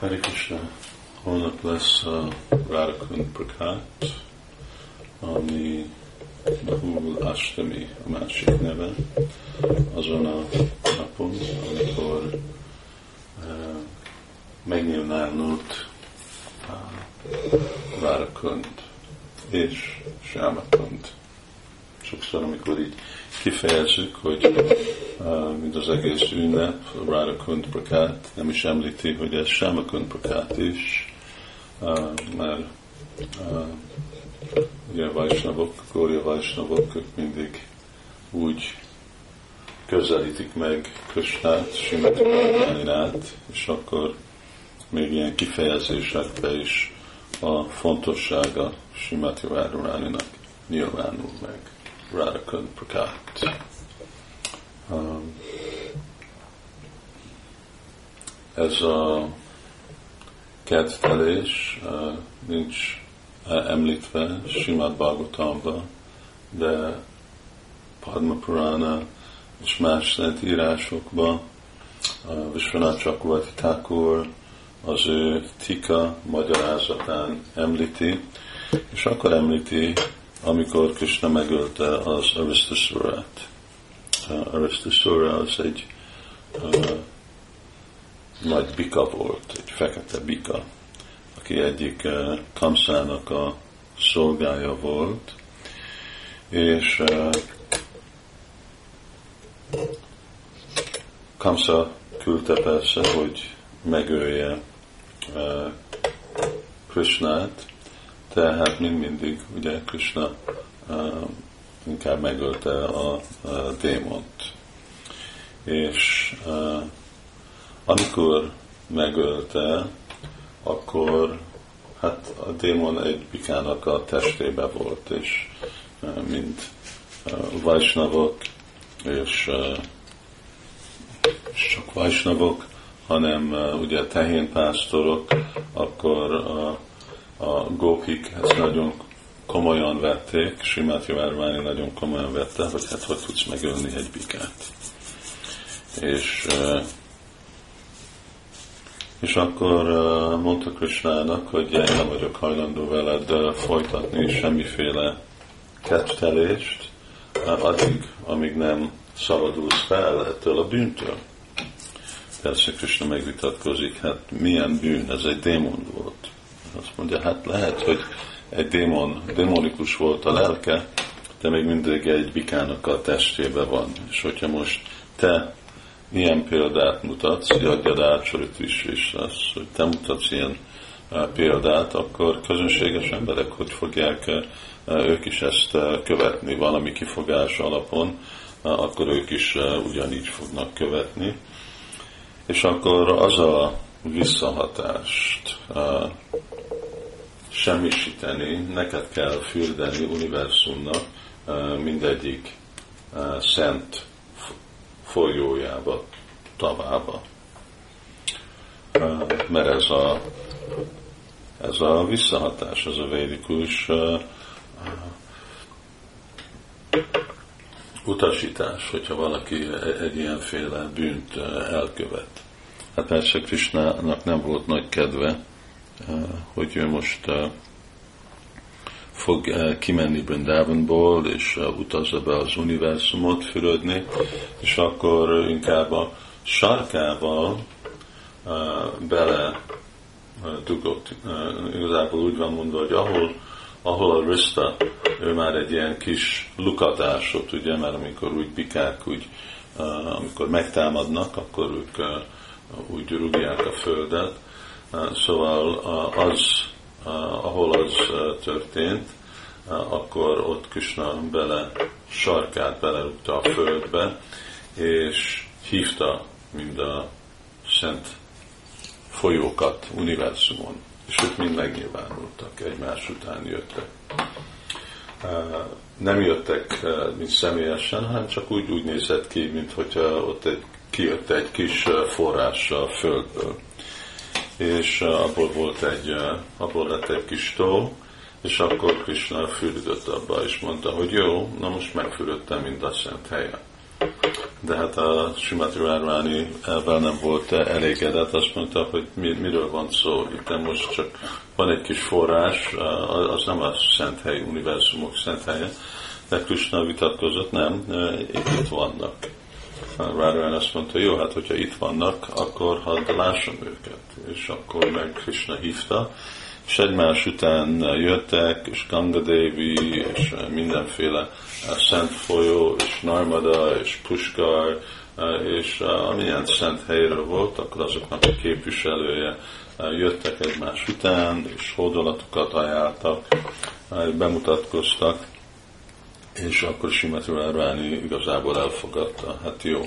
Hare Krishna. Holnap lesz a Radhakund Prakát, ami Bahul Astami a másik neve, azon a napon, amikor uh, megnyilvánult uh, Radhakund és Sámakund. Sokszor, amikor így kifejezzük, hogy uh, mint az egész ünnep, Radhakund Prakát nem is említi, hogy ez Sámakund Prakát is, uh, mert uh, ugye Vajsnavok, Gória Vajsnavok, ők mindig úgy közelítik meg Kösnát, Simati Vajnát, és akkor még ilyen kifejezésekbe is a fontossága Simati Vajráninak nyilvánul meg. Radhakund Prakát. Um, ez a kedvtelés uh, nincs uh, említve Simad Bhagavatamba, de Padma Purana és más szent írásokban uh, Vishwanath Chakravarti Thakur az ő tika magyarázatán említi, és akkor említi amikor Krishna megölte az Aristasura-t. Uh, Aristasura az egy uh, nagy bika volt, egy fekete bika, aki egyik uh, Kamszának a szolgája volt, és uh, Kamsa küldte persze, hogy megölje uh, Krishnát, tehát mind mindig ugye Krishna inkább megölte a, a démont. És uh, amikor megölte, akkor hát a démon egy bikának a testébe volt, és uh, mind uh, Vajsnavok, és uh, csak Vajsnavok, hanem uh, ugye tehénpásztorok, akkor uh, a gókik ezt nagyon komolyan vették, Simát Jövárvány nagyon komolyan vette, hogy hát hogy tudsz megölni egy bikát. És, és akkor mondta Krisnának, hogy én nem vagyok hajlandó veled folytatni semmiféle kettelést, addig, amíg nem szabadulsz fel ettől a bűntől. Persze Krishna megvitatkozik, hát milyen bűn, ez egy démon volt azt mondja, hát lehet, hogy egy démon, démonikus volt a lelke, de még mindig egy bikának a testébe van. És hogyha most te ilyen példát mutatsz, hogy adjad átsorit is, és az, hogy te mutatsz ilyen példát, akkor közönséges emberek hogy fogják ők is ezt követni valami kifogás alapon, akkor ők is ugyanígy fognak követni. És akkor az a visszahatást semmisíteni, neked kell fürdeni univerzumnak mindegyik szent folyójába, tavába. Mert ez a, ez a visszahatás, ez a védikus utasítás, hogyha valaki egy ilyenféle bűnt elkövet. Hát persze Krisnának nem volt nagy kedve, hogy ő most fog kimenni Brindávonból, és utazza be az univerzumot fürödni, és akkor inkább a sarkával bele dugott. Igazából úgy van mondva, hogy ahol, ahol a Rista, ő már egy ilyen kis lukatásot, ugye, mert amikor úgy bikák, úgy, amikor megtámadnak, akkor ők úgy rúgják a földet, Szóval az, ahol az történt, akkor ott Krishna bele sarkát belerúgta a földbe, és hívta mind a szent folyókat univerzumon, és ők mind megnyilvánultak, egymás után jöttek. Nem jöttek mint személyesen, hanem csak úgy, úgy nézett ki, mint hogyha ott egy, kijött egy kis forrás a földből és abból volt egy, abból lett egy kis tó, és akkor Krishna fürödött abba, és mondta, hogy jó, na most megfürödtem mind a szent helyen. de hát a Simati Várváni ebben nem volt elégedett, azt mondta, hogy mi, miről van szó. Itt most csak van egy kis forrás, az nem a szent hely, univerzumok szent helye, de Krishna vitatkozott, nem, itt vannak. Várván azt mondta, jó, hát hogyha itt vannak, akkor hadd lássam őket. És akkor meg Krishna hívta, és egymás után jöttek, és Ganga Devi, és mindenféle szent folyó, és Narmada, és Puskar, és amilyen szent helyről volt, akkor azoknak a képviselője jöttek egymás után, és hódolatokat ajánltak, bemutatkoztak, és akkor Simati Várváni igazából elfogadta. Hát jó,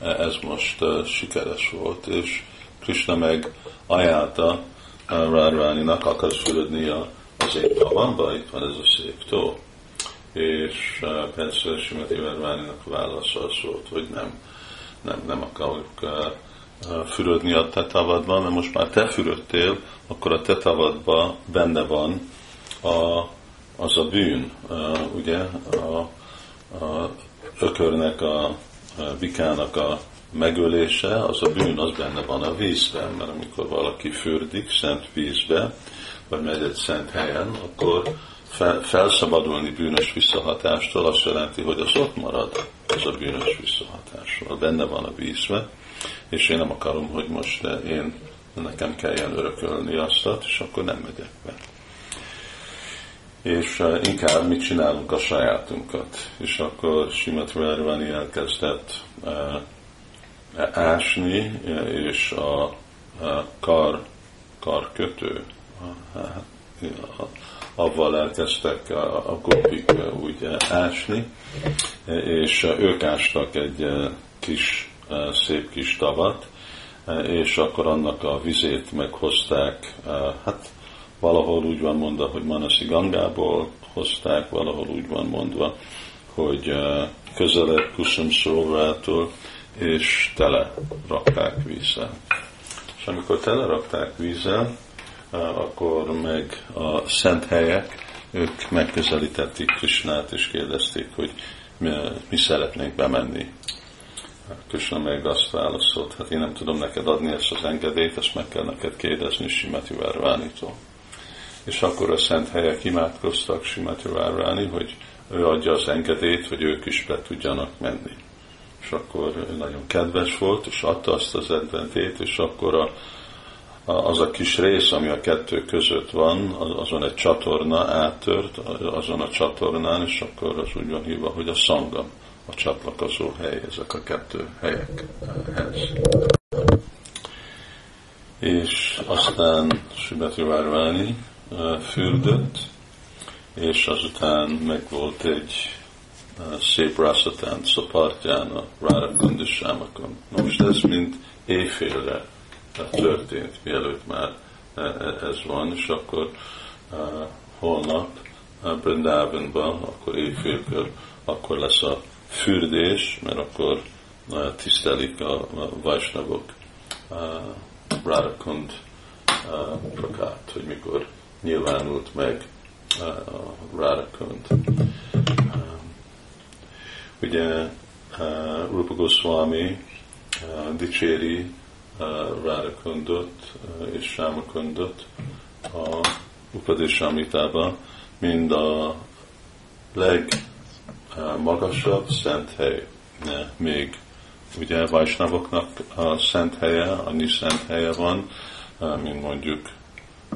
ez most sikeres volt, és Krishna meg ajánlta Rárváninak, akarsz fürödni az ég tavamba, itt van ez a szép tó. És persze Simati Várváninak válasza az volt, hogy nem, nem, nem akarok fürödni a te tavadban, mert most már te fürödtél, akkor a te tavadban benne van a, az a bűn, ugye, a, a ökörnek, a, a vikának a megölése, az a bűn, az benne van a vízben, mert amikor valaki fürdik szent vízbe, vagy megy egy szent helyen, akkor fel, felszabadulni bűnös visszahatástól azt jelenti, hogy az ott marad, az a bűnös visszahatásról. Benne van a vízbe, és én nem akarom, hogy most én nekem kelljen örökölni azt, és akkor nem megyek be. És inkább mit csinálunk a sajátunkat. És akkor Simat Vervani elkezdett ásni, és a, a kar, karkötő, avval elkezdtek a, a gopik úgy ásni, és ők ástak egy kis, szép kis tavat, és akkor annak a vizét meghozták, hát valahol úgy van mondva, hogy Manasi Gangából hozták, valahol úgy van mondva, hogy közelebb Kusum Szóvrától, és tele rakták vízzel. És amikor tele rakták vízzel, akkor meg a szent helyek, ők megközelítették Krisnát, és kérdezték, hogy mi, mi szeretnénk bemenni. Krishna meg azt válaszolt, hát én nem tudom neked adni ezt az engedélyt, ezt meg kell neked kérdezni Simati Várvánitól. És akkor a szent helyek imádkoztak Simati Várváni, hogy ő adja az engedélyt, hogy ők is be tudjanak menni és akkor nagyon kedves volt, és adta azt az adventét, és akkor a, a, az a kis rész, ami a kettő között van, azon egy csatorna áttört, azon a csatornán, és akkor az úgy van hívva, hogy a szangam, a csatlakozó hely, ezek a kettő helyekhez. És aztán Sibeti Várváni fürdött, és azután meg volt egy szép Rasszatánc a partján, a Rárakundisámakon. Na most ez mind éjfélre történt, mielőtt már e, ez van, és akkor holnap Brindavanban, akkor éjfélkor, akkor lesz a fürdés, mert akkor tisztelik a, Vajsnavok Radakund uh, prakát, hogy mikor nyilvánult meg uh, a Radakund. Ugye uh, Rupa Goswami dicséri Radakundot uh, és Sámakundot a Upadésamitában, mind a legmagasabb szent hely. Még ugye Vajsnavoknak a szent helye, annyi szent helye van, mint mondjuk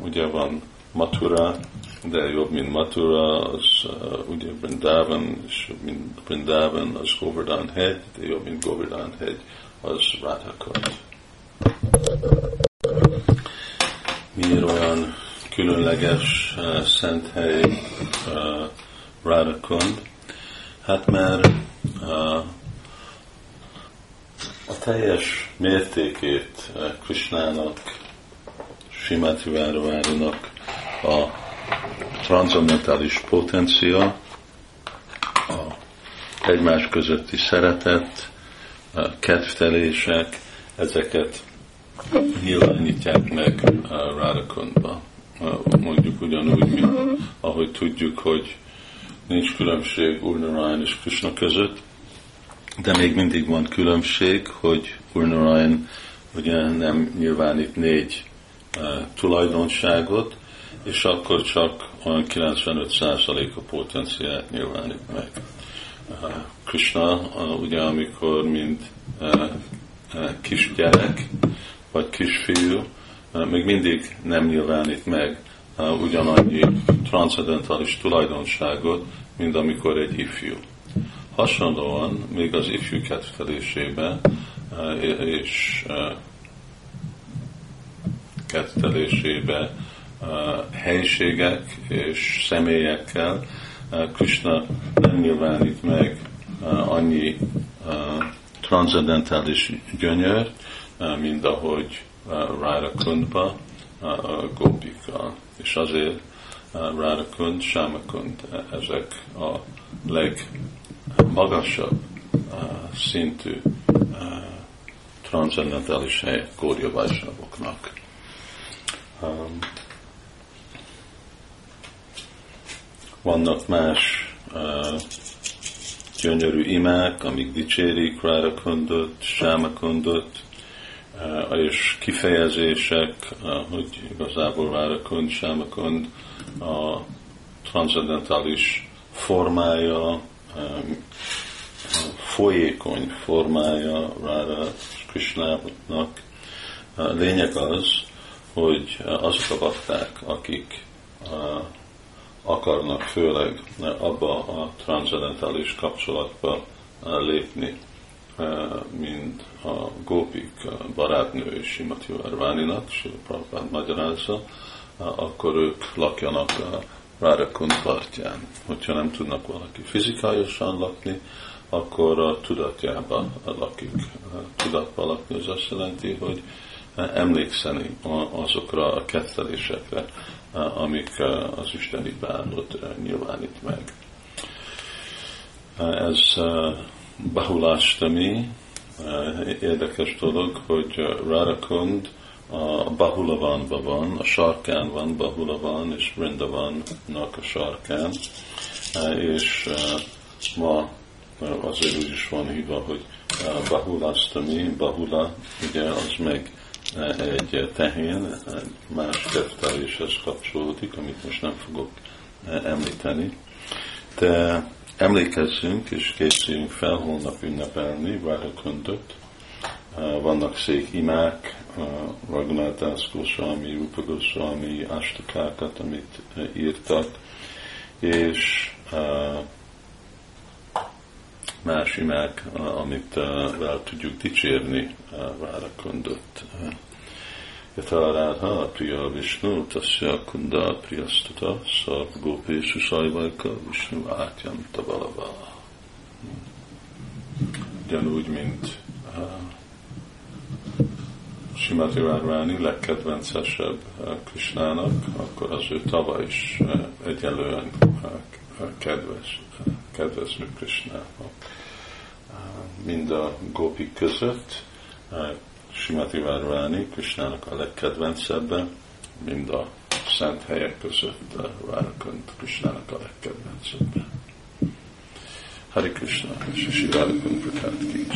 ugye van Matura, de jobb, mint Matura, az uh, ugye Brindavan, és mint Brindavan az Govardhan hegy, de jobb, mint Govardhan hegy, az Radhakot. Miért olyan különleges uh, szent hely uh, Radhakund? Hát mert uh, a teljes mértékét uh, Krishnának, Simati Várovárinak a transzendentális potencia, a egymás közötti szeretet, a kedvtelések, ezeket nyilvánítják meg a Radakondba. Mondjuk ugyanúgy, mint ahogy tudjuk, hogy nincs különbség Urnarayan és Krishna között, de még mindig van különbség, hogy Urnarayan ugye nem nyilvánít négy uh, tulajdonságot, és akkor csak olyan 95% a potenciált nyilvánít meg. Uh, Krishna ugye amikor mint uh, uh, kisgyerek, vagy kisfiú, még mindig nem nyilvánít meg ugyanannyi transzendentális tulajdonságot, mint amikor egy ifjú. Hasonlóan még az ifjú kedvelésébe eh, és eh, helyiségek és személyekkel Krishna nem nyilvánít meg annyi transzendentális gyönyör, mint ahogy Rára Kundba a gópikkal. És azért Rára Kund, Sáma Kund, ezek a leg magasabb uh, szintű transzendentális helyek Kórja Vajsnavoknak. Um, vannak más uh, gyönyörű imák, amik dicsérik Rárakundot, Sámakundot, uh, és kifejezések, uh, hogy igazából Rárakund, Sámakund a transzendentális formája, folyékony formája Rára Krishnának. A lényeg az, hogy azok a bakták, akik akarnak főleg abba a transzendentális kapcsolatba lépni, mint a gópik barátnő és Simati Varváninak, és Prabhupád magyarázza, akkor ők lakjanak a Rárakund partján. Hogyha nem tudnak valaki fizikálisan lakni, akkor a tudatjában lakik. Tudatban lakni az azt jelenti, hogy emlékszeni azokra a kettelésekre, amik az isteni bánot nyilvánít meg. Ez Bahulastami, érdekes dolog, hogy Radakund a Bahulavanban van, a sarkán van Bahulavan, és Vrindavannak a sarkán, és ma azért úgy is van hívva, hogy Bahulasztami, Bahula, ugye az meg egy tehén, más ketteléshez kapcsolódik, amit most nem fogok említeni. De emlékezzünk és készüljünk fel holnap ünnepelni Várakundot. Vannak szék imák, Raghunath Goswami, Rupa Goswami, amit írtak, és más imák, amit vel tudjuk dicsérni Várakondot. Yata Radha Priya Vishnu Tasya Kunda Priyastata Sarv Gopeshu Sajvajka Vishnu Átyam Tabalava. Ugyanúgy, mint uh, Simati Várváni legkedvencesebb uh, Krisnának, akkor az ő tava is uh, egyelően uh, kedves, kedvező Krisnának mind a gópik között, Simati Várváni, Krisnának a legkedvencebbe, mind a szent helyek között Várakant Krisnának a legkedvencebbe. Hari Krishna, és Sivárakant Prakát ki